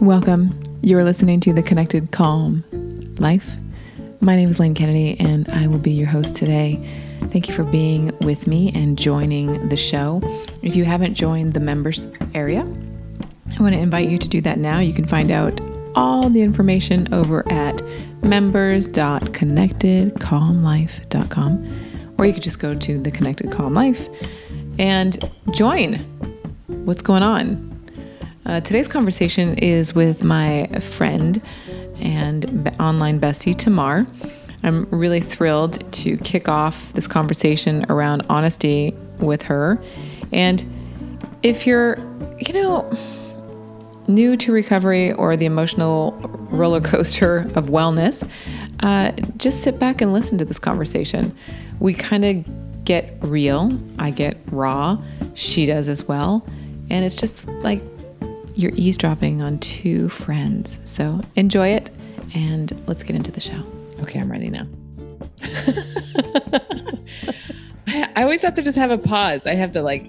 Welcome. You are listening to the Connected Calm Life. My name is Lane Kennedy, and I will be your host today. Thank you for being with me and joining the show. If you haven't joined the members area, I want to invite you to do that now. You can find out all the information over at members.connectedcalmlife.com, or you could just go to the Connected Calm Life and join. What's going on? Uh, today's conversation is with my friend and online bestie, Tamar. I'm really thrilled to kick off this conversation around honesty with her. And if you're, you know, new to recovery or the emotional roller coaster of wellness, uh, just sit back and listen to this conversation. We kind of get real. I get raw. She does as well. And it's just like you're eavesdropping on two friends. So enjoy it and let's get into the show. Okay, I'm ready now. I always have to just have a pause. I have to like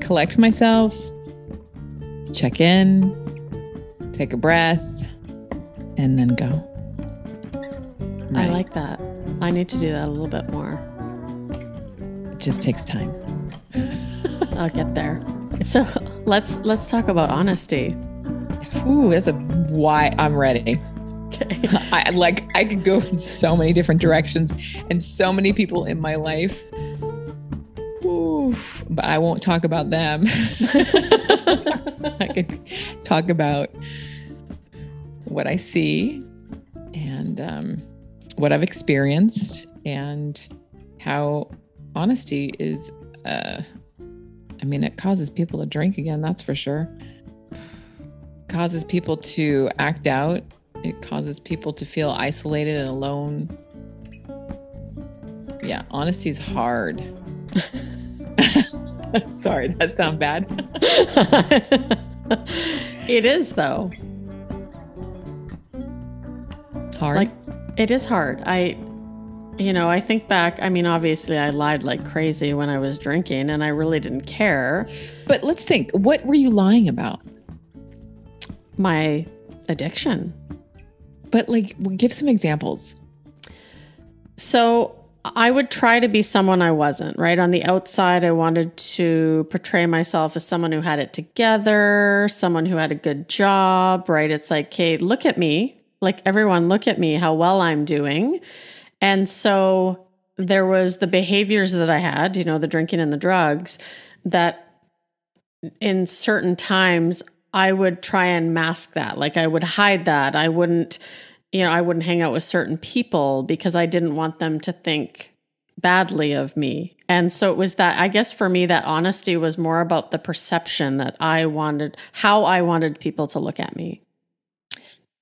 collect myself, check in, take a breath, and then go. I like that. I need to do that a little bit more. It just takes time. I'll get there. So let's let's talk about honesty. Ooh, that's a why I'm ready. Okay. I like I could go in so many different directions and so many people in my life. Oof, but I won't talk about them. I could talk about what I see and um, what I've experienced and how honesty is uh, I mean, it causes people to drink again, that's for sure. causes people to act out. It causes people to feel isolated and alone. Yeah, honesty is hard. Sorry, that sound bad. it is though. Hard. Like it is hard. I you know, I think back, I mean, obviously I lied like crazy when I was drinking and I really didn't care. But let's think what were you lying about? My addiction. But like, give some examples. So I would try to be someone I wasn't, right? On the outside, I wanted to portray myself as someone who had it together, someone who had a good job, right? It's like, Kate, look at me. Like, everyone, look at me, how well I'm doing. And so there was the behaviors that I had, you know, the drinking and the drugs, that in certain times I would try and mask that. Like I would hide that. I wouldn't, you know, I wouldn't hang out with certain people because I didn't want them to think badly of me. And so it was that, I guess for me, that honesty was more about the perception that I wanted, how I wanted people to look at me.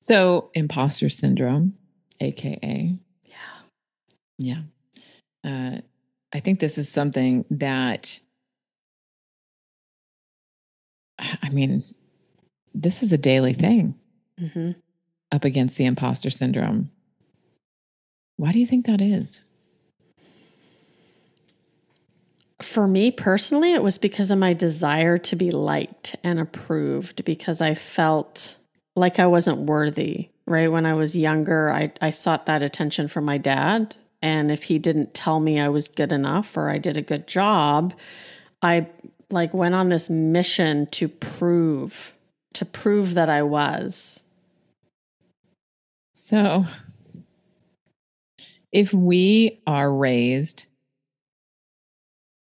So, imposter syndrome, AKA yeah. Uh, I think this is something that, I mean, this is a daily thing mm-hmm. up against the imposter syndrome. Why do you think that is? For me personally, it was because of my desire to be liked and approved because I felt like I wasn't worthy, right? When I was younger, I, I sought that attention from my dad and if he didn't tell me I was good enough or I did a good job, I like went on this mission to prove to prove that I was. So if we are raised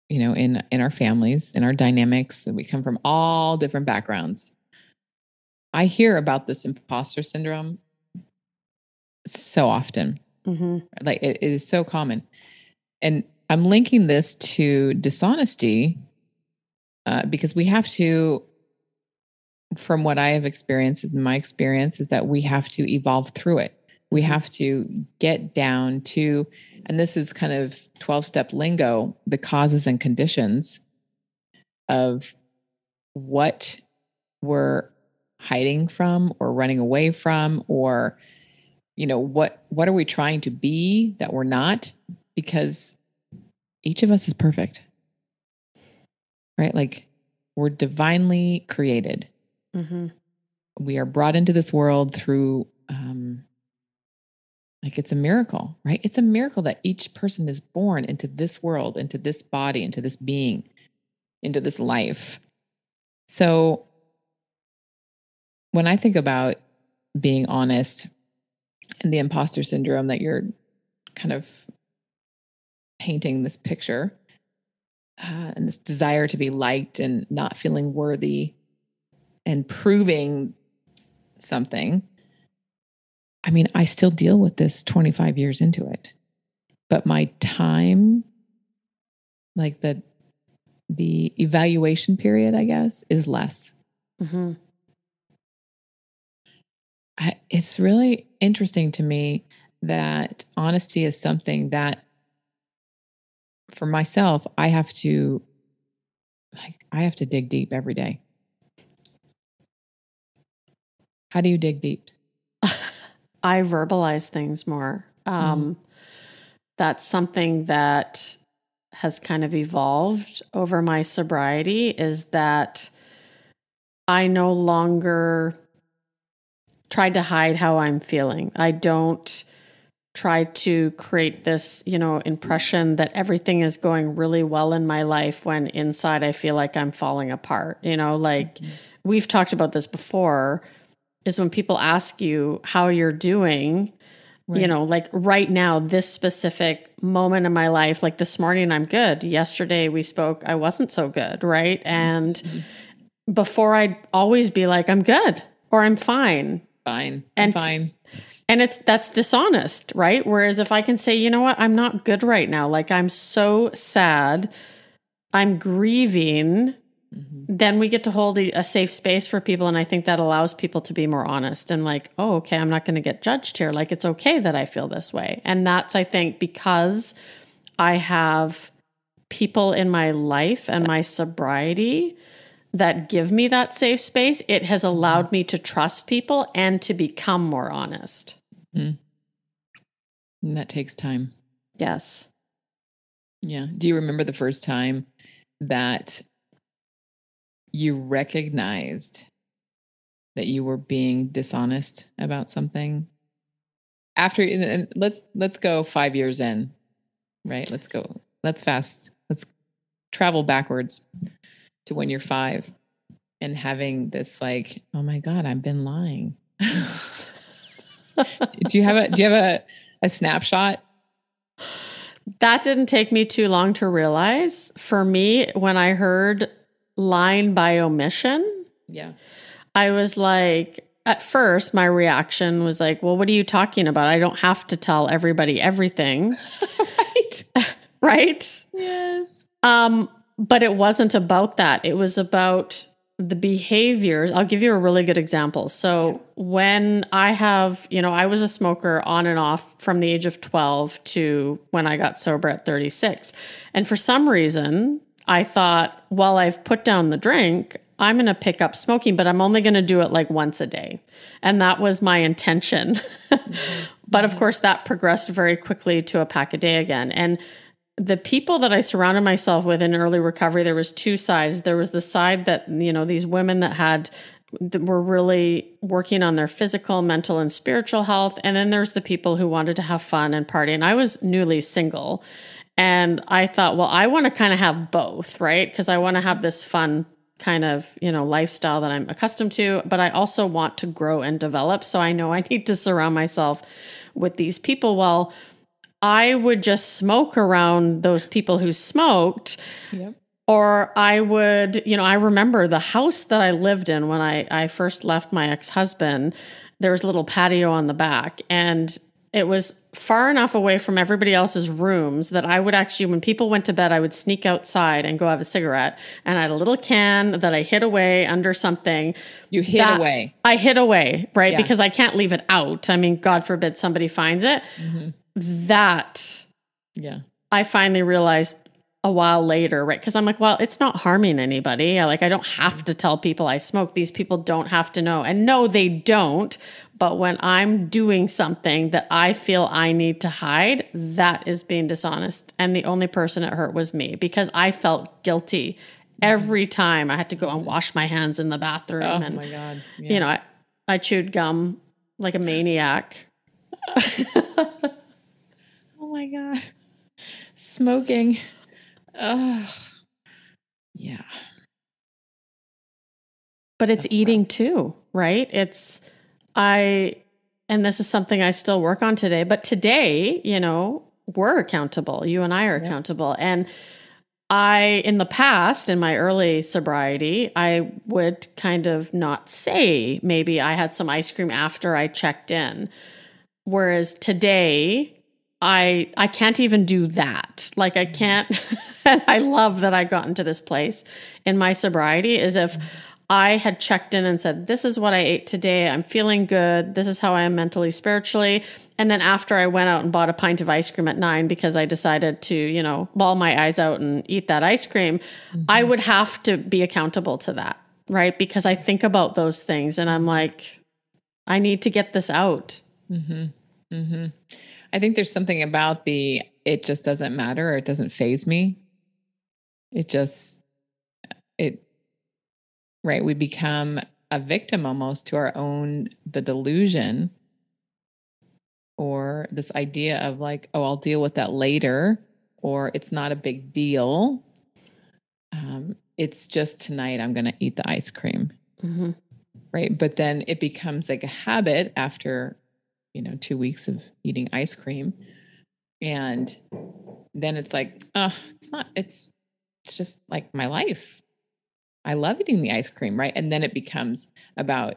you know in in our families in our dynamics we come from all different backgrounds i hear about this imposter syndrome so often Mm-hmm. Like it, it is so common. And I'm linking this to dishonesty uh, because we have to, from what I have experienced, is my experience, is that we have to evolve through it. We mm-hmm. have to get down to, and this is kind of 12 step lingo, the causes and conditions of what we're hiding from or running away from or you know what what are we trying to be that we're not because each of us is perfect right like we're divinely created Mm-hmm. We are brought into this world through, um, like, it's a miracle, right? It's a miracle that each person is born into this world, into this body, into this being, into this life. So, when I think about being honest and the imposter syndrome that you're kind of painting this picture uh, and this desire to be liked and not feeling worthy and proving something. I mean, I still deal with this 25 years into it, but my time, like the the evaluation period, I guess, is less. Mm-hmm. It's really interesting to me that honesty is something that for myself i have to like i have to dig deep every day. How do you dig deep? I verbalize things more. Um, That's something that has kind of evolved over my sobriety is that I no longer try to hide how I'm feeling. I don't try to create this, you know, impression that everything is going really well in my life when inside I feel like I'm falling apart. You know, like mm-hmm. we've talked about this before is when people ask you how you're doing, you know, like right now, this specific moment in my life, like this morning, I'm good. Yesterday we spoke, I wasn't so good, right? And mm-hmm. before I'd always be like, I'm good or I'm fine. Fine And- I'm fine And it's that's dishonest, right? Whereas if I can say, you know what, I'm not good right now, like I'm so sad, I'm grieving, Mhm. then we get to hold a a safe space for people. And I think that allows people to be more honest and like, oh, okay, I'm not going to get judged here. Like it's okay that I feel this way. And that's, I think, because I have people in my life and my sobriety that give me that safe space, it has allowed me to trust people and to become more honest. Hmm. and that takes time. Yes. yeah. Do you remember the first time that you recognized that you were being dishonest about something? After and- and let's let's go 5 years in right? Let's go let's fast let's travel backwards to when you're 5 and having this like oh my god I've been lying do you have a do you have a a snapshot That didn't take me too long to realize. For me, when I heard line by omission, yeah I was like, at first, my reaction was like, well, what are you talking about? I don't have to tell everybody everything. right right? yes Um, but it wasn't about that. It was about the behaviors. I'll give you a really good example. So when I have, you know, I was a smoker on and off from the age of 12 to when I got sober at 36. And for some reason, I thought, well, I've put down the drink, I'm going to pick up smoking, but I'm only going to do it like once a day. And that was my intention. but of course, that progressed very quickly to a pack a day again. And the people that I surrounded myself with in early recovery, there was two sides. There was the side that, you know, these women that had that were really working on their physical, mental, and spiritual health. And then there's the people who wanted to have fun and party. And I was newly single. And I thought, well, I want to kind of have both, right? Because I want to have this fun kind of, you know, lifestyle that I'm accustomed to, but I also want to grow and develop. So I know I need to surround myself with these people. Well, I would just smoke around those people who smoked yep or I would, you know, I remember the house that I lived in when I, I first left my ex husband. There was a little patio on the back, and it was far enough away from everybody else's rooms that I would actually, when people went to bed, I would sneak outside and go have a cigarette. And I had a little can that I hid away under something. you hid away I hid away, right? Yeah. Because I can't leave it out. I mean, God forbid somebody finds it. Mhm. That yeah I finally realized a while later, right? Because I'm like, well, it's not harming anybody. I, like, I don't have to tell people I smoke. These people don't have to know. And no, they don't. But when I'm doing something that I feel I need to hide, that is being dishonest. And the only person it hurt was me because I felt guilty every time I had to go and wash my hands in the bathroom. Oh and, my god. you know, I, I chewed gum like a maniac. Oh my god. Smoking. Ugh. Yeah. but it's That's eating too, right? It's, I, and this is something I still work on today, but today, you know, we're accountable. You and I are Yeah. accountable. And I, in the past, in my early sobriety, I would kind of not say maybe I had some ice cream after I checked in. Whereas today, I I can't even do that. Like I can't I love that I got into this place in my sobriety is if I had checked in and said, This is what I ate today. I'm feeling good. This is how I am mentally, spiritually. And then after I went out and bought a pint of ice cream at nine because I decided to, you know, bawl my eyes out and eat that ice cream, I would have to be accountable to that, right? Because I think about those things and I'm like, I need to get this out. Mm-hmm. Mm-hmm. I think there's something about the it just doesn't matter or it doesn't faze me. It just it right. We become a victim almost to our own the delusion or this idea of like, oh, I'll deal with that later, or it's not a big deal. Um, it's just tonight I'm gonna eat the ice cream. Mm-hmm. right but then it becomes like a habit after you know two weeks of eating ice cream. And then it's like oh it's not it's it's just like my life. I love eating the ice cream right? And then it becomes about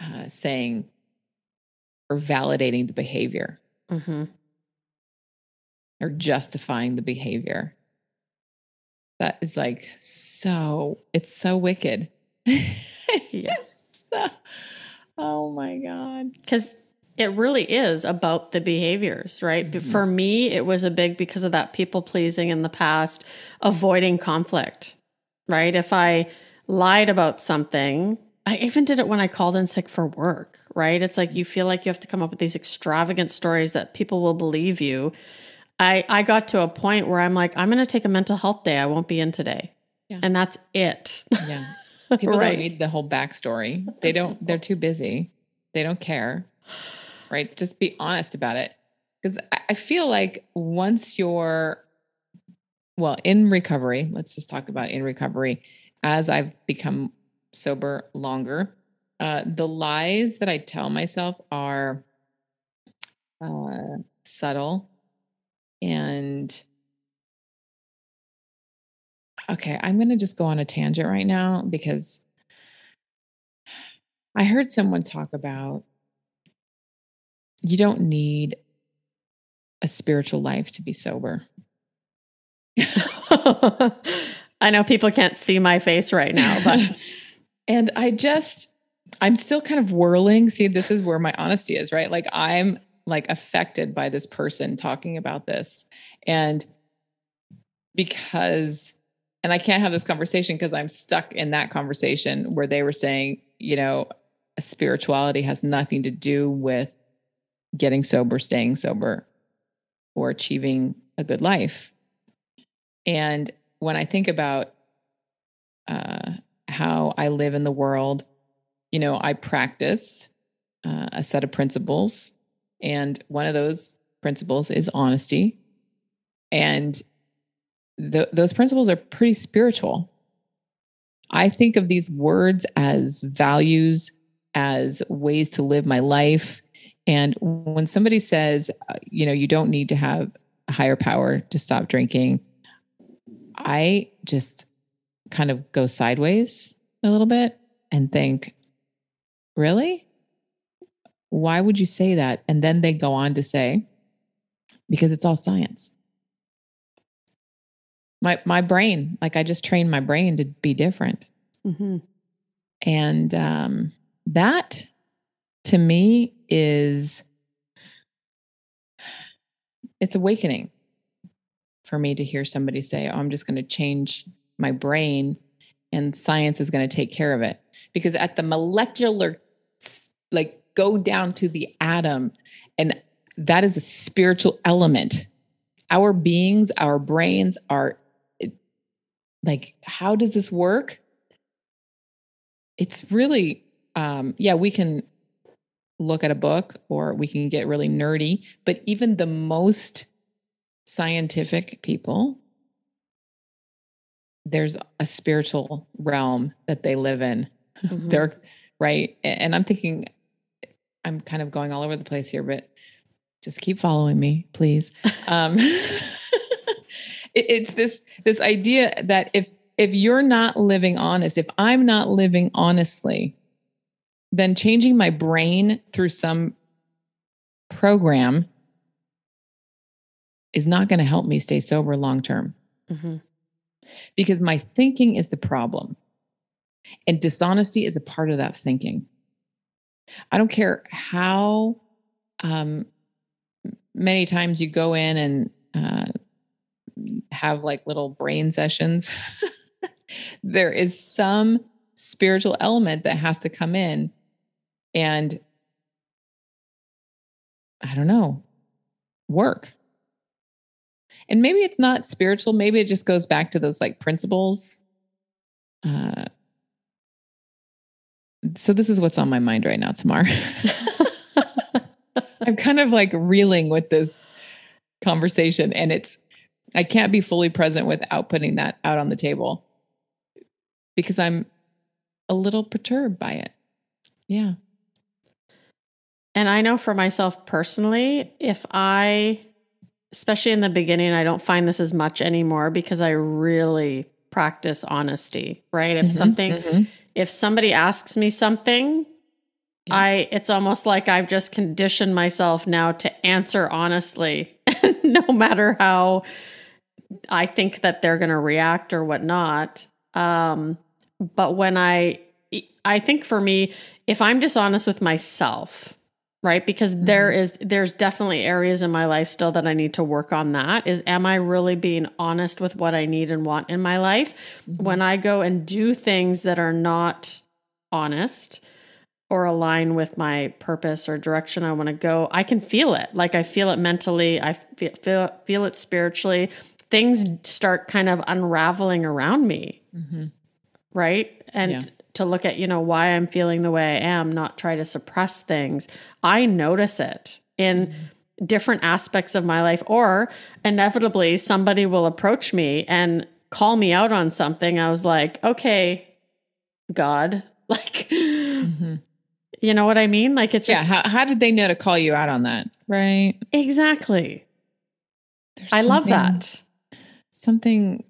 uh, saying or validating the behavior. Mm-hmm. or justifying the behavior. That is like so it's so wicked. Yes so, oh my god. Because it really is about the behaviors, right? Mhm. For me, it was a big because of that people pleasing in the past, avoiding conflict, right? If I lied about something, I even did it when I called in sick for work, right? It's like you feel like you have to come up with these extravagant stories that people will believe you. I, I got to a point where I'm like, I'm going to take a mental health day. I won't be in today. Yeah. And that's it. yeah people Right. don't need the whole backstory they don't they're too busy they don't care right? Just be honest about it. Because I, feel like once you're well in recovery let's just talk about in recovery as i've become sober longer uh, the lies that i tell myself are uh, subtle and okay i'm going to just go on a tangent right now because i heard someone talk about you don't need a spiritual life to be sober I know people can't see my face right now, but and I just, I'm still kind of whirling. See, this is where my honesty is, right? Like I'm like affected by this person talking about this. And because, and I can't have this conversation because I'm stuck in that conversation where they were saying, you know, spirituality has nothing to do with getting sober, staying sober, or achieving a good life. And when I think about uh, how I live in the world, you know, I practice uh, a set of principles. And one of those principles is honesty. And th- those principles are pretty spiritual. I think of these words as values, as ways to live my life. And when somebody says, uh, you know, you don't need to have a higher power to stop drinking, I just kind of go sideways a little bit and think, really? Why would you say that? And then they go on to say, because it's all science. My my brain, like I just trained my brain to be different. Mhm. And um, that to me is it's awakening for me to hear somebody say, oh, I'm just going to change my brain and science is going to take care of it. Because at the molecular, like go down to the atom, and that is a spiritual element. Our beings, our brains are like how does this work? It's really um yeah, we can look at a book or we can get really nerdy, but even the most scientific people there's a spiritual realm that they live in. Mm-hmm. They're right. And I'm thinking, I'm kind of going all over the place here, but just keep following me, please. um, it, it's this this idea that if if you're not living honest, if I'm not living honestly, then changing my brain through some program is not going to help me stay sober long term. Mm-hmm because my thinking is the problem. And dishonesty is a part of that thinking. I don't care how um, many times you go in and uh, have like little brain sessions, there is some spiritual element that has to come in and I don't know, work. And maybe it's not spiritual maybe it just goes back to those like principles. Uh so this is what's on my mind right now tamar. I'm kind of like reeling with this conversation and it's i can't be fully present without putting that out on the table because i'm a little perturbed by it. Yeah and i know for myself personally if i especially in the beginning, I don't find this as much anymore because I really practice honesty, right? If mm-hmm, something, mm-hmm. if somebody asks me something, yeah. I, it's almost like I've just conditioned myself now to answer honestly, no matter how I think that they're going to react or whatnot. Um, but when I, I think for me, if I'm dishonest with myself, right? Because mm-hmm. there is there's definitely areas in my life still that i need to work on that is am i really being honest with what i need and want in my life? Mm-hmm. when i go and do things that are not honest or align with my purpose or direction i want to go i can feel it. Like i feel it mentally i feel feel, feel it spiritually. Things start kind of unraveling around me. Mm-hmm. right? And yeah to look at, you know, why I'm feeling the way I am, not try to suppress things. I notice it in mm-hmm. different aspects of my life, or inevitably somebody will approach me and call me out on something. I was like, okay, God, like, mm-hmm. you know what I mean? Like, it's just. Yeah. How, how did they know to call you out on that? Right. Exactly. I love that. Something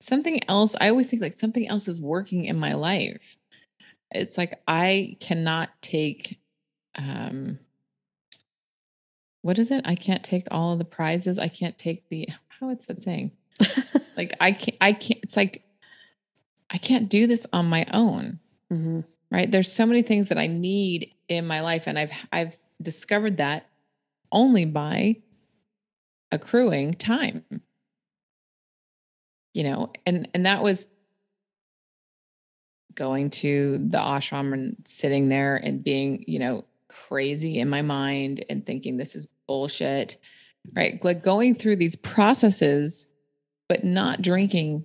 something else i always think like something else is working in my life. It's like i cannot take um what is it? I can't take all of the prizes. I can't take the how it's that saying? Like i can't i can't it's like i can't do this on my own mm-hmm. right? There's so many things that i need in my life and i've i've discovered that only by accruing time you know and and that was going to the ashram and sitting there and being you know crazy in my mind and thinking this is bullshit right like going through these processes but not drinking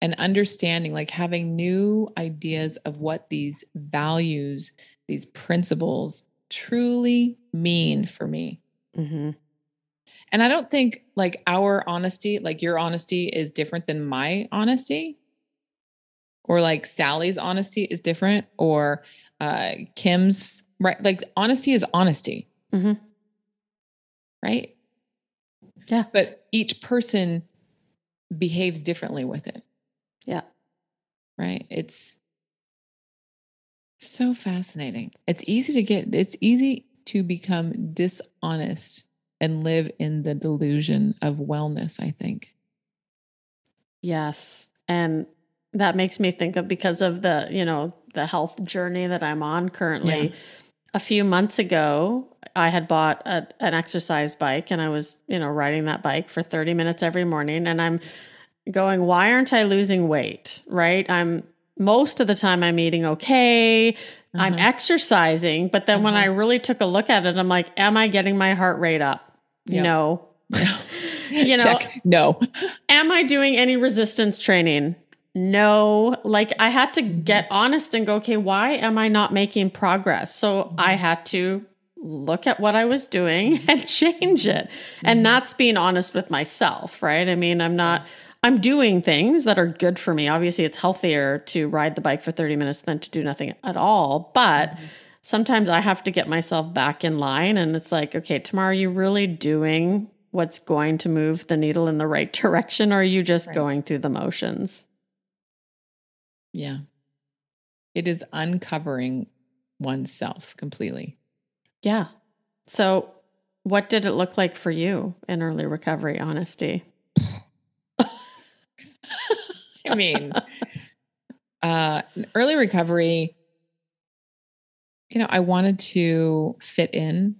and understanding like having new ideas of what these values these principles truly mean for me mm-hmm. And I don't think like our honesty, like your honesty is different than my honesty. Or like Sally's honesty is different, or uh, Kim's, right? Like honesty is honesty. Mm-hmm. Right? Yeah. But each person behaves differently with it. Yeah. Right. It's so fascinating. It's easy to get, it's easy to become dishonest and live in the delusion of wellness, I think. Yes. And that makes me think of because of the, you know, the health journey that I'm on currently. Yeah. A few months ago, I had bought a, an exercise bike and I was, you know, riding that bike for 30 minutes every morning. And I'm going, why aren't I losing weight? Right. I'm most of the time I'm eating okay. Uh-huh. I'm exercising. But then uh-huh. when I really took a look at it, I'm like, am I getting my heart rate up? No. you know, Check. No. am I doing any resistance training? No. Like I had to mm-hmm. get honest and go, okay, why am I not making progress? So mm-hmm. I had to look at what I was doing mm-hmm. and change it. And that's being honest with myself, right? I mean, I'm not I'm doing things that are good for me. Obviously, it's healthier to ride the bike for 30 minutes than to do nothing at all, but sometimes I have to get myself back in line and it's like, okay, tomorrow are you really doing what's going to move the needle in the right direction or are you just Right. going through the motions? Yeah. It is uncovering oneself completely. Yeah. So, what did it look like for you in early recovery honesty? I mean, uh, early recovery, you know, I wanted to fit in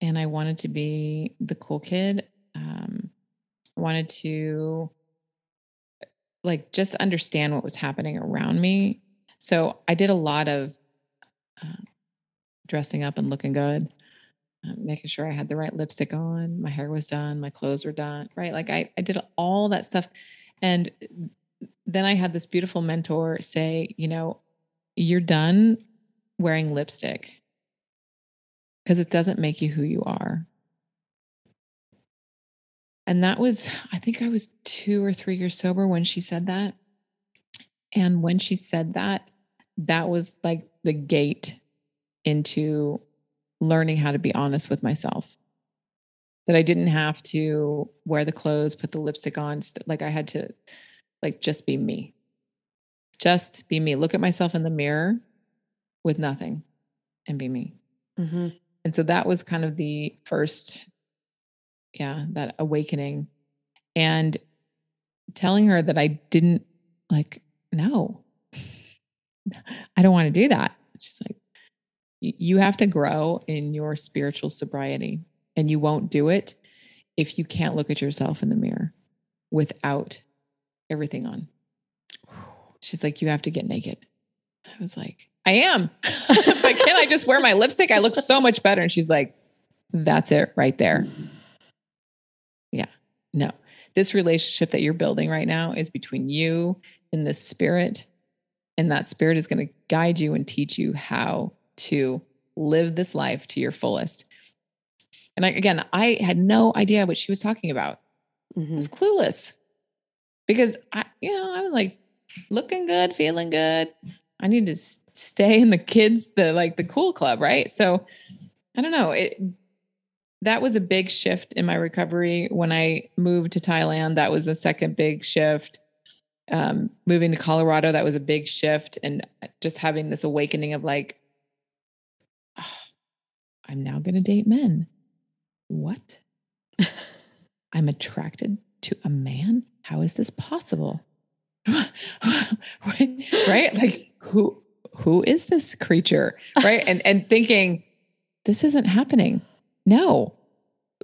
and I wanted to be the cool kid. Um, I wanted to like just understand what was happening around me. So I did a lot of uh, dressing up and looking good, uh, making sure I had the right lipstick on, my hair was done, my clothes were done, right? Like I, I did all that stuff. And then I had this beautiful mentor say, you know, you're done wearing lipstick because it doesn't make you who you are. And that was, I think I was two or three years sober when she said that. And when she said that, that was like the gate into learning how to be honest with myself. That I didn't have to wear the clothes, put the lipstick on, st- like I had to like just be me. Just be me. Look at myself in the mirror with nothing and be me. Mm-hmm. And so that was kind of the first, yeah, that awakening. And telling her that I didn't like, no, I don't want to do that. She's like, "You- you have to grow in your spiritual sobriety, and you won't do it if you can't look at yourself in the mirror without everything on. She's like, you have to get naked. I was like, I am. but can I just wear my lipstick? I look so much better. And she's like, that's it right there. Yeah. No. This relationship that you're building right now is between you and this spirit. And that spirit is going to guide you and teach you how to live this life to your fullest. And I, again, I had no idea what she was talking about. I Mm-hmm. was clueless because I, you know, I was like looking good, feeling good. I need to stay in the kids, the like the cool club, right? So I don't know. It that was a big shift in my recovery when I moved to Thailand. That was a second big shift. Um, moving to Colorado, that was a big shift, and just having this awakening of like, "Ah, I'm now going to date men. What? I'm attracted to a man? How is this possible? right? Like who who is this creature? Right? And and thinking this isn't happening. No.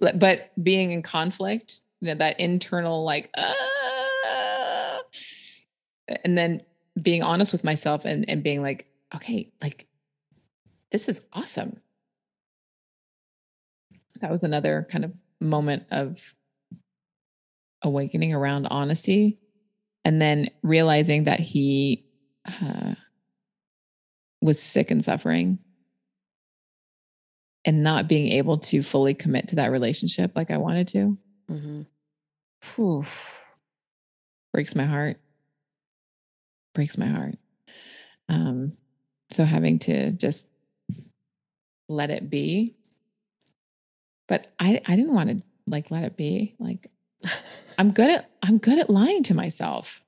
But- being in conflict, you know, that internal like uh, and then being honest with myself and and being like, okay, like this is awesome. That was another kind of moment of awakening around honesty and then realizing that he uh, was sick and suffering and not being able to fully commit to that relationship like I wanted to. Mm-hmm. Whew. breaks my heart. Breaks my heart. Um, so having to just let it be. But I, I didn't want to like let it be. Like I'm good at I'm good at lying to myself.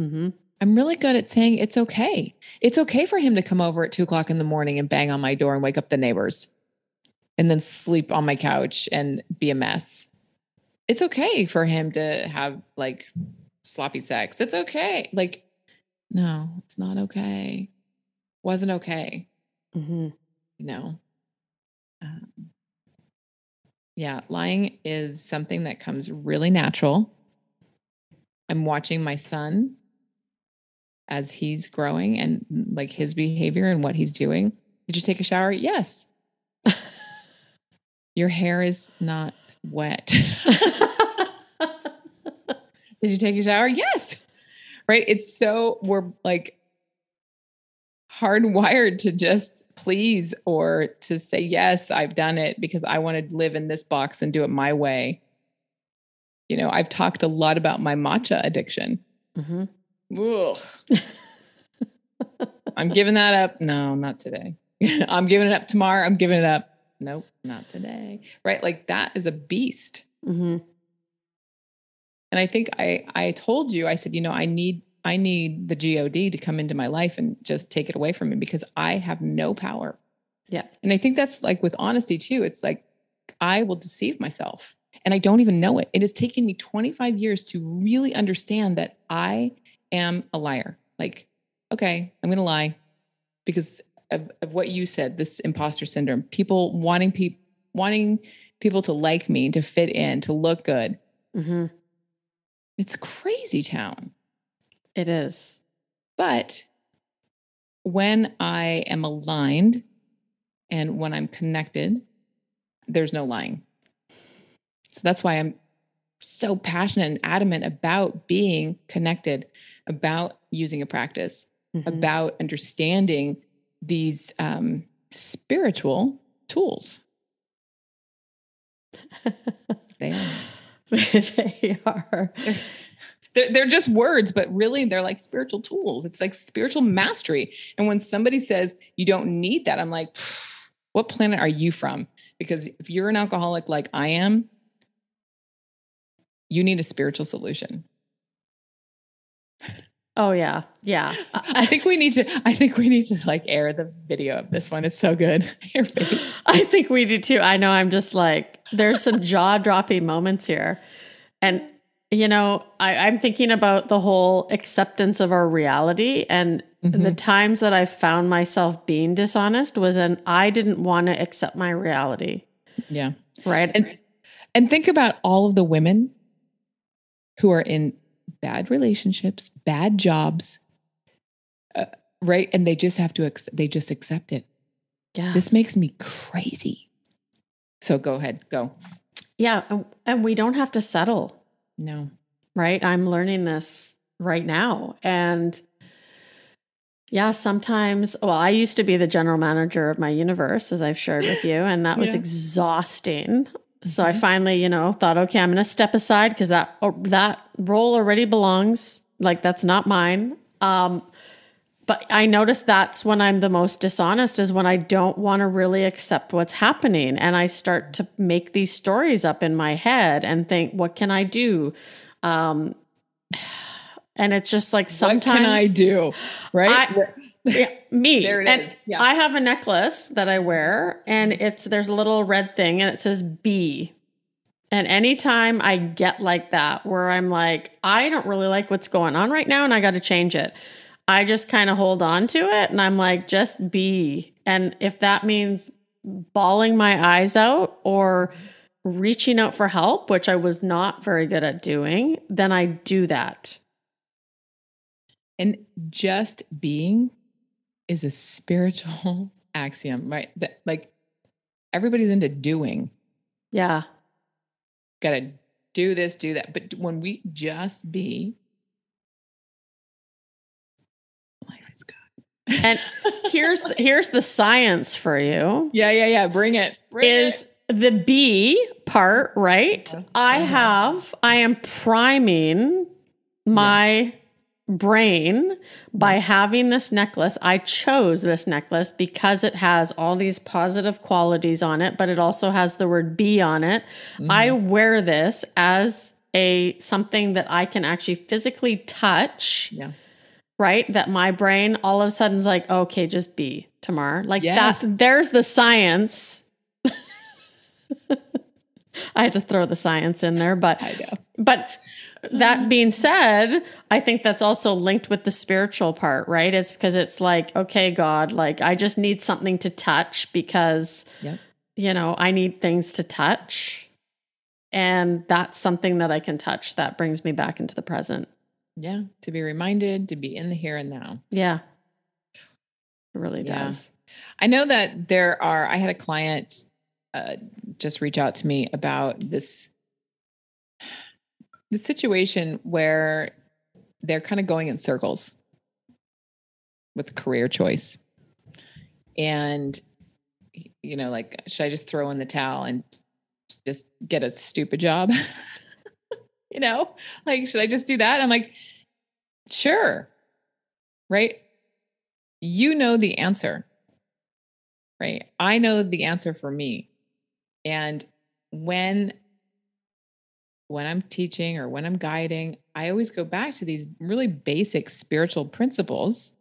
Mm-hmm. I'm really good at saying it's okay. It's okay for him to come over at two o'clock in the morning and bang on my door and wake up the neighbors and then sleep on my couch and be a mess. It's okay for him to have like sloppy sex. It's okay. Like, no, it's not okay. Wasn't okay, Mm-hmm. you know? Um, yeah, lying is something that comes really natural. I'm watching my son as he's growing and like his behavior and what he's doing. Did you take a shower? Yes. Your hair is not wet. Did you take a shower? Yes. Right. It's so we're like hardwired to just please or to say, yes, I've done it because I want to live in this box and do it my way. You know, I've talked a lot about my matcha addiction. Mm-hmm. I'm giving that up. No, not today. I'm giving it up tomorrow. I'm giving it up. Nope, not today. Right? Like that is a beast. Mm-hmm. And I think I I told you I said you know I need I need the God to come into my life and just take it away from me because I have no power. Yeah. And I think that's like with honesty too. It's like I will deceive myself and I don't even know it. It has taken me 25 years to really understand that I am a liar. Like, okay, I'm going to lie because of, of, what you said, this imposter syndrome, people wanting people, wanting people to like me, to fit in, to look good. Mm-hmm. It's crazy town. It is. But when I am aligned and when I'm connected, there's no lying. So that's why I'm so passionate and adamant about being connected, about using a practice, mm-hmm. about understanding these um, spiritual tools. they are. they are. They're, they're just words, but really they're like spiritual tools. It's like spiritual mastery. And when somebody says you don't need that, I'm like, what planet are you from? Because if you're an alcoholic like I am, you need a spiritual solution. Oh yeah. Yeah. I think we need to I think we need to like air the video of this one. It's so good. Your face. I think we do too. I know I'm just like there's some jaw-dropping moments here. And you know, I, I'm thinking about the whole acceptance of our reality and mm-hmm. the times that I found myself being dishonest was an I didn't want to accept my reality. Yeah. Right. And and think about all of the women who are in bad relationships, bad jobs, uh, right? And they just have to, ex- they just accept it. Yeah. This makes me crazy. So go ahead, go. Yeah. And we don't have to settle. No. Right. I'm learning this right now. And yeah, sometimes, well, I used to be the general manager of my universe, as I've shared with you, and that was yeah. exhausting. So mm-hmm. I finally, you know, thought, okay, I'm going to step aside because that oh, that role already belongs. Like that's not mine. Um, but I noticed that's when I'm the most dishonest is when I don't want to really accept what's happening, and I start to make these stories up in my head and think, what can I do? Um, and it's just like sometimes what can I do? Right. I, yeah, me. there it and is. Yeah. I have a necklace that I wear, and it's there's a little red thing, and it says B. And anytime I get like that, where I'm like, I don't really like what's going on right now, and I got to change it, I just kind of hold on to it, and I'm like, just be. And if that means bawling my eyes out or reaching out for help, which I was not very good at doing, then I do that. And just being is a spiritual axiom, right? That like everybody's into doing. Yeah. Got to do this, do that. But when we just be, life is good. And here's the, here's the science for you. Yeah, yeah, yeah. Bring it. Bring is it. the B part, right? Uh-huh. I have I am priming my yeah brain by having this necklace. I chose this necklace because it has all these positive qualities on it, but it also has the word be on it. Mm-hmm. I wear this as a something that I can actually physically touch. Yeah. Right? That my brain all of a sudden is like, okay, just be Tamar. Like yes. that there's the science. I had to throw the science in there, but but that being said, I think that's also linked with the spiritual part, right? It's because it's like, okay, God, like I just need something to touch because, yep. you know, I need things to touch. And that's something that I can touch that brings me back into the present. Yeah. To be reminded to be in the here and now. Yeah. It really yeah. does. I know that there are, I had a client uh, just reach out to me about this the situation where they're kind of going in circles with career choice. And, you know, like, should I just throw in the towel and just get a stupid job? you know, like, should I just do that? I'm like, sure. Right. You know the answer. Right. I know the answer for me. And when when I'm teaching or when I'm guiding, I always go back to these really basic spiritual principles.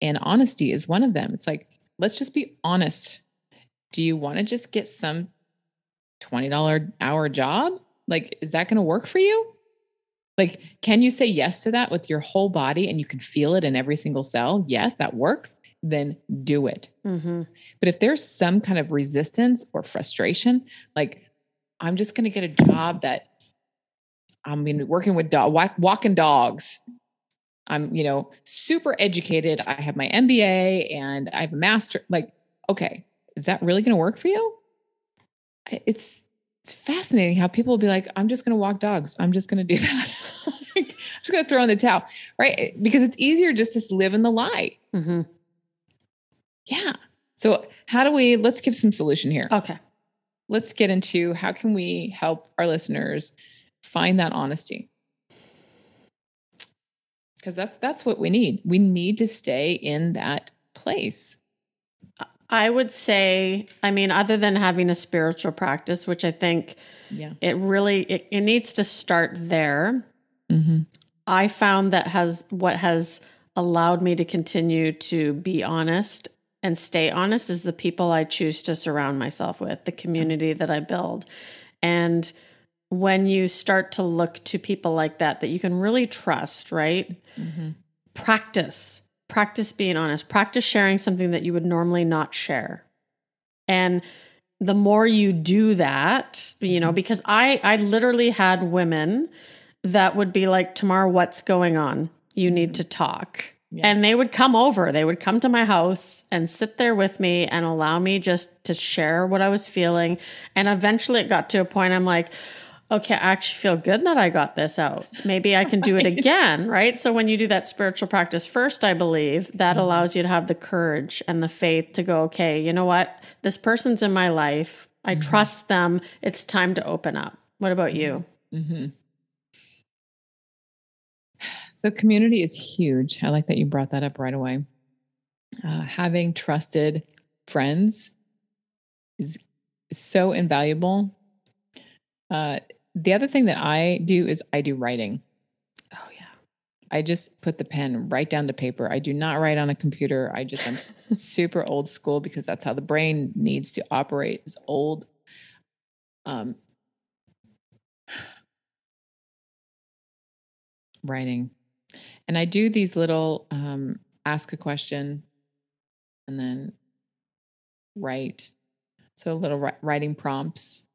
And honesty is one of them. It's like, let's just be honest. Do you want to just get some $20 hour job? Like, is that going to work for you? Like, can you say yes to that with your whole body and you can feel it in every single cell? Yes, that works. Then do it. Mm-hmm. But if there's some kind of resistance or frustration, like, I'm just going to get a job that I'm mean, working with dog, walk, walking dogs. I'm, you know, super educated. I have my MBA and I have a master. Like, okay, is that really going to work for you? It's it's fascinating how people will be like, I'm just going to walk dogs. I'm just going to do that. I'm just going to throw in the towel, right? Because it's easier just to live in the lie. Mm-hmm. Yeah. So how do we? Let's give some solution here. Okay. Let's get into how can we help our listeners find that honesty. Because that's that's what we need. We need to stay in that place. I would say i mean other than having a spiritual practice which i think yeah. it really it, it needs to start there. Mm-hmm. i found that has what has allowed me to continue to be honest and stay honest is the people i choose to surround myself with the community that i build. And when you start to look to people like that that you can really trust, right? Mm-hmm. Practice, practice being honest, practice sharing something that you would normally not share. And the more you do that, you know, mm-hmm. because I I literally had women that would be like, "Tamar, what's going on? You need mm-hmm. to talk." Yeah. And they would come over. They would come to my house and sit there with me and allow me just to share what I was feeling. And eventually it got to a point I'm like, okay, I actually feel good that I got this out. Maybe I can do it again, right? So when you do that spiritual practice first, I believe that mm-hmm. allows you to have the courage and the faith to go, okay, you know what? This person's in my life. I mm-hmm. trust them. It's time to open up. What about you? Mm-hmm. So community is huge. I like that you brought that up right away. Uh, having trusted friends is so invaluable. Uh, the other thing that I do is I do writing. Oh yeah. I just put the pen right down to paper. I do not write on a computer. I just I'm super old school because that's how the brain needs to operate. Is old um writing. And I do these little um ask a question and then write. So little writing prompts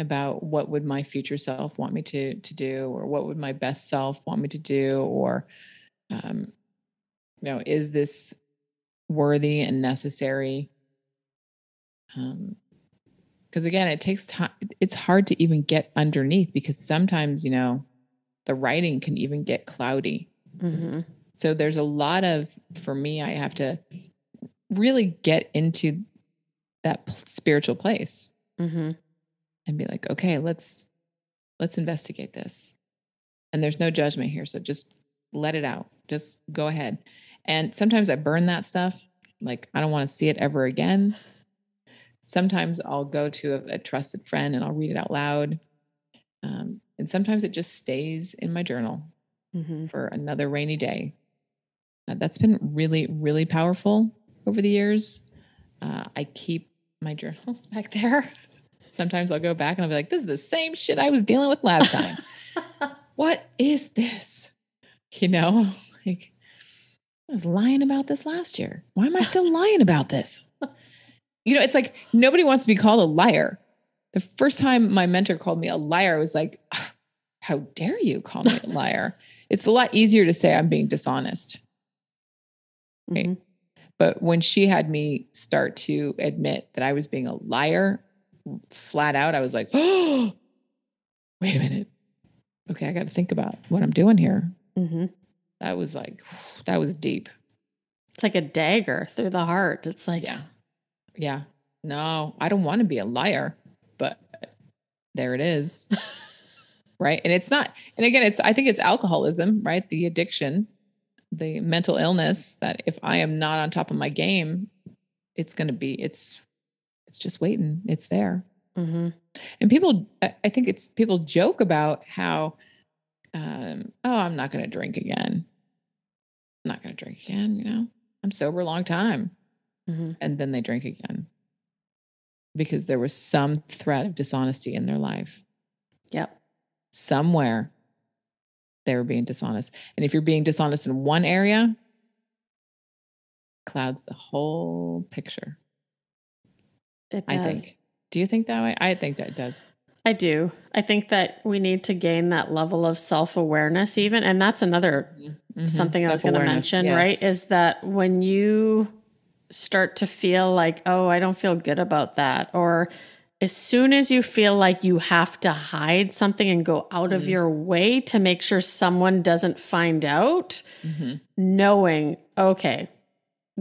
about what would my future self want me to to do or what would my best self want me to do or um you know is this worthy and necessary? Um because again it takes time it's hard to even get underneath because sometimes you know the writing can even get cloudy. Mm-hmm. so there's a lot of for me i have to really get into that spiritual place. Mm-hmm and be like, okay, let's let's investigate this. And there's no judgment here, so just let it out. Just go ahead. And sometimes I burn that stuff. Like I don't want to see it ever again. Sometimes I'll go to a, a trusted friend and I'll read it out loud. Um, and sometimes it just stays in my journal mm-hmm. for another rainy day. Uh, that's been really, really powerful over the years. Uh, I keep my journals back there sometimes I'll go back and I'll be like, this is the same shit I was dealing with last time. what is this? You know, like I was lying about this last year. Why am I still lying about this? You know, it's like nobody wants to be called a liar. The first time my mentor called me a liar, I was like, how dare you call me a liar? it's a lot easier to say I'm being dishonest. Right? Mm-hmm. But when she had me start to admit that I was being a liar, flat out, I was like, oh, wait a minute. okay, I got to think about what I'm doing here. hmm That was like, that was deep. It's like a dagger through the heart. It's like, Yeah. Yeah. No, I don't want to be a liar, but there it is. right. And it's not, and again, it's, I think it's alcoholism, right? The addiction, the mental illness that if I am not on top of my game, it's going to be, it's, it's just waiting. It's there. hmm And people, I think it's people joke about how, um, oh, I'm not going to drink again. I'm not going to drink again. You know, I'm sober a long time. hmm And then they drink again because there was some threat of dishonesty in their life. Yep. Somewhere they were being dishonest. And if you're being dishonest in one area, clouds the whole picture. It I think. Do you think that way? I think that it does. I do. I think that we need to gain that level of self awareness, even. And that's another Mhm. something I was going to mention, yes. right? Is that when you start to feel like, oh, I don't feel good about that, or as soon as you feel like you have to hide something and go out of Mhm. your way to make sure someone doesn't find out, Mhm. knowing, okay,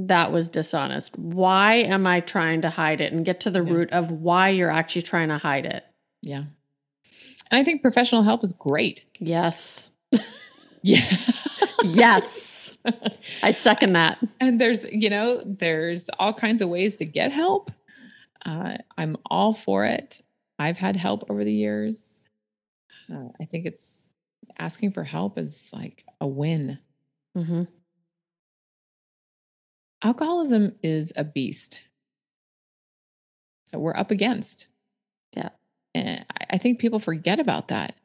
that was dishonest. Why am I trying to hide it? And get to the Yeah. root of why you're actually trying to hide it. Yeah. And I think professional help is great. Yes. Yeah. Yes. I second that. and there's you know there's all kinds of ways to get help uh, i'm all for it i've had help over the years uh, i think it's asking for help is like a win hmm alcoholism is a beast that we're up against. Yeah. and I- think people forget about that.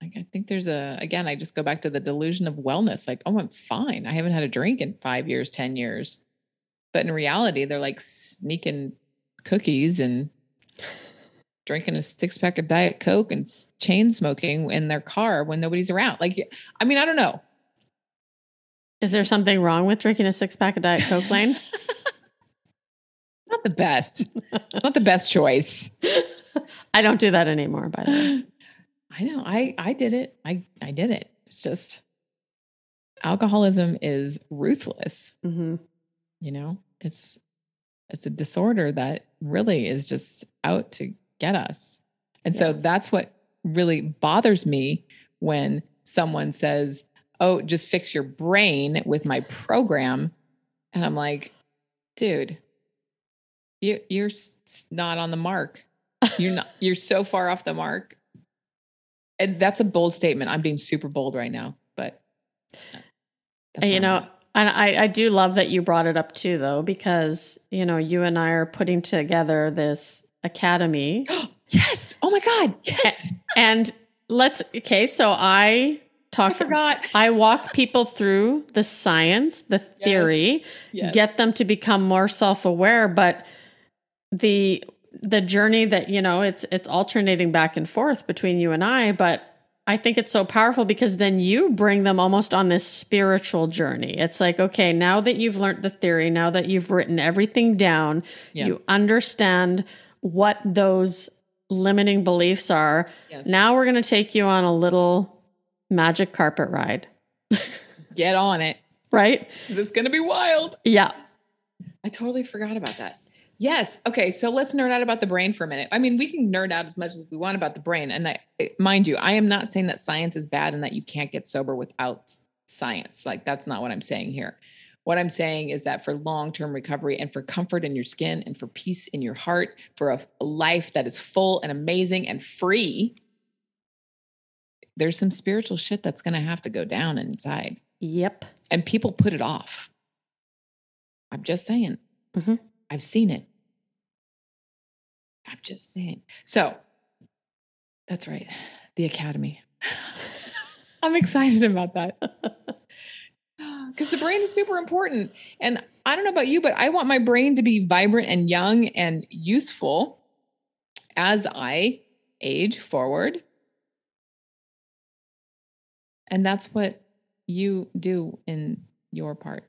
Like i think there's a again i just go back to the delusion of wellness like oh i'm fine. I haven't had a drink in five years ten years. But in reality they're like sneaking cookies and drinking a six pack of diet coke and chain smoking in their car when nobody's around. Like i mean i don't know Is there something wrong with drinking a six pack of Diet Coke, Lane? not the best it's not the best choice I don't do that anymore, by the way. I know. I I did it. I I did it. It's just alcoholism is ruthless, hmm you know? It's it's a disorder that really is just out to get us. And so that's what really bothers me when someone says, "Oh, just fix your brain with my program." And I'm like, "Dude, you you're not on the mark. You're not you're so far off the mark." And that's a bold statement. I'm being super bold right now, but you I'm know, and I, I do love that you brought it up too, though, because, you know, you and I are putting together this academy. yes. Oh my God. Yes. and let's, okay, so I I forgot. I walk people through the science, the theory, Yes. get them to become more self-aware but the the journey that you know it's it's alternating back and forth between you and I but I think it's so powerful because then you bring them almost on this spiritual journey. It's like, okay, now that you've learned the theory, now that you've written everything down, Yeah. you understand what those limiting beliefs are. Yes. Now we're going to take you on a little magic carpet ride, get on it. right? It's going to be wild. Yeah. I totally forgot about that. Yes. Okay. So let's nerd out about the brain for a minute. I mean, we can nerd out as much as we want about the brain. And I, mind you, I am not saying that science is bad and that you can't get sober without science. Like, that's not what I'm saying here. What I'm saying is that for long term recovery and for comfort in your skin and for peace in your heart, for a, a life that is full and amazing and free, there's some spiritual shit that's going to have to go down inside. Yep. And people put it off. I'm just saying. Mhm. I've seen it. I'm just saying. So that's right. The Academy. I'm excited about that. Because the brain is super important. And I don't know about you, but I want my brain to be vibrant and young and useful as I age forward. And that's what you do in your part.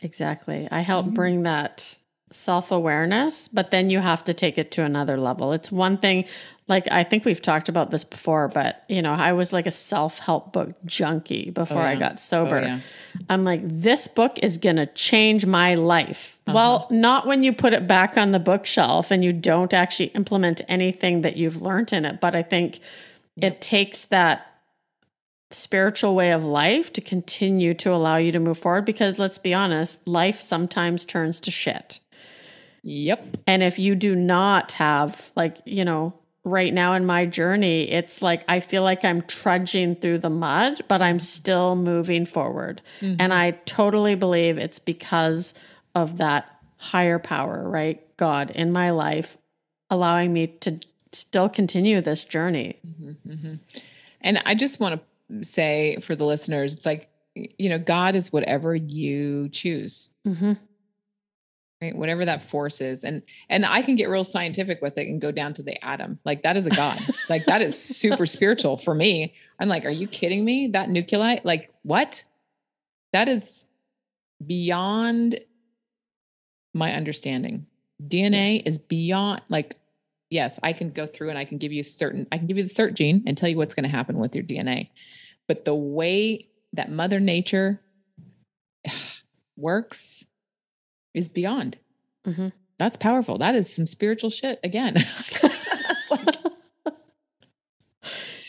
Exactly. I help Mhm. bring that self awareness, but then you have to take it to another level. It's one thing, like I think we've talked about this before, but you know, I was like a self help book junkie before I yeah. got sober. Oh, yeah. I'm like, this book is going to change my life. Well, not when you put it back on the bookshelf and you don't actually implement anything that you've learned in it. But I think it takes that spiritual way of life to continue to allow you to move forward because let's be honest, life sometimes turns to shit. Yep. And if you do not have, like, you know, right now in my journey, it's like I feel like I'm trudging through the mud, but I'm still moving forward. Mm-hmm. And I totally believe it's because of that higher power, right? God in my life, allowing me to still continue this journey. Mm-hmm. Mm-hmm. And I just want to say for the listeners, it's like, you know, God is whatever you choose. Mm-hmm. right? Whatever that force is. And and i can get real scientific with it and go down to the atom. Like that is a god. Like that is super spiritual for me. I'm like are you kidding me? That nuclei like what? That is beyond my understanding. Dna is beyond like yes i can go through and i can give you certain i can give you the cert gene and tell you what's going to happen with your dna but the way that mother nature works is beyond. Mhm. That's powerful. That is some spiritual shit again. Like,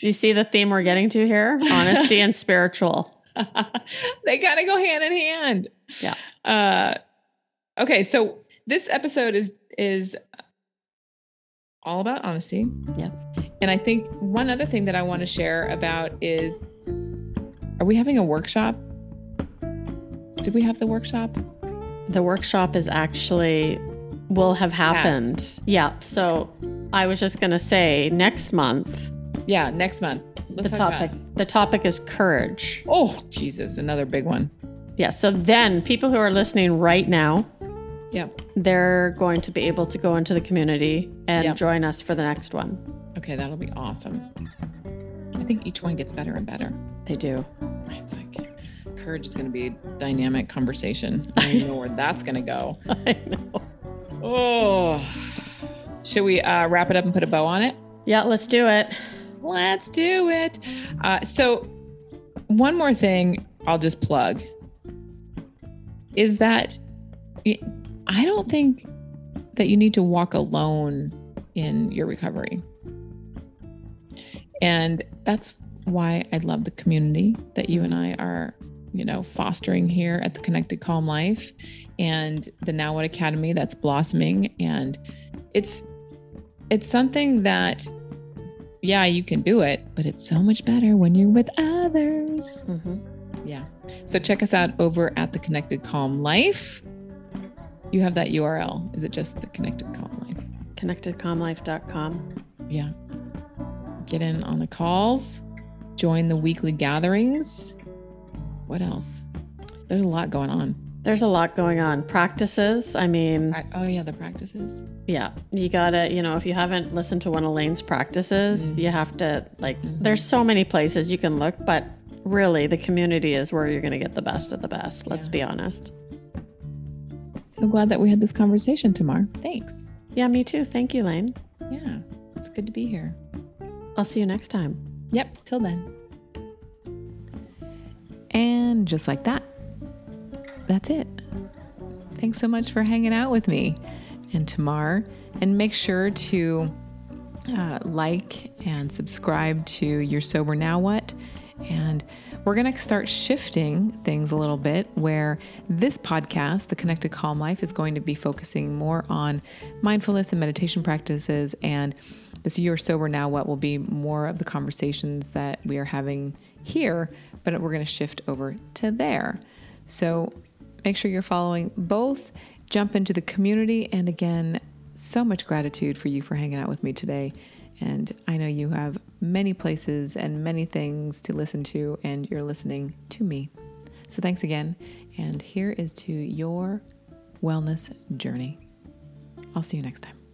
You see the theme we're getting to here? Honesty and spiritual. they kind of go hand in hand. Yeah. Uh, okay, so this episode is is all about honesty. Yeah. And I think one other thing that I want to share about is are we having a workshop? Did we have the workshop? The workshop is actually will have happened. Yeah. So I was just going to say next month Yeah, next month. Let's the topic the topic is courage. Oh, Jesus, another big one. Yeah. So then people who are listening right now, Yeah. they're going to be able to go into the community and Yep. join us for the next one. Okay, that'll be awesome. I think each one gets better and better. They do. It's like courage is going to be a dynamic conversation. I don't know where that's going to go. I know. Oh, should we uh, wrap it up and put a bow on it? Yeah, let's do it. Let's do it. Uh, so, one more thing I'll just plug is that I don't think that you need to walk alone in your recovery. And that's why I love the community that you and I are, you know, fostering here at the Connected Calm Life and the Now What Academy that's blossoming. And it's it's something that yeah, you can do it, but it's so much better when you're with others. hmm Yeah. So check us out over at the Connected Calm Life. You have that URL. Is it just the Connected Calm Life? ConnectedCalmLife.com. Yeah. Get in on the calls, join the weekly gatherings. What else? There's a lot going on. There's a lot going on. Practices. I mean, oh, yeah, the practices. yeah, you gotta, you know, if you haven't listened to one of Lane's practices, mm-hmm. you have to, like, mm-hmm. there's so many places you can look, but really the community is where you're gonna get the best of the best. Let's Yeah. be honest. So glad that we had this conversation, Tamar. Thanks. Yeah, me too. Thank you, Lane. Yeah, it's good to be here. I'll see you next time. Yep, till then. And just like that, that's it. Thanks so much for hanging out with me and Tamar. And make sure to uh, like and subscribe to You're Sober Now What. And we're going to start shifting things a little bit where this podcast, The Connected Calm Life, is going to be focusing more on mindfulness and meditation practices. And this You're Sober Now What will be more of the conversations that we are having here, but we're going to shift over to there. So make sure you're following both. Jump into the community. And again, so much gratitude for you for hanging out with me today. And I know you have many places and many things to listen to, and you're listening to me. So thanks again. And here is to your wellness journey. I'll see you next time.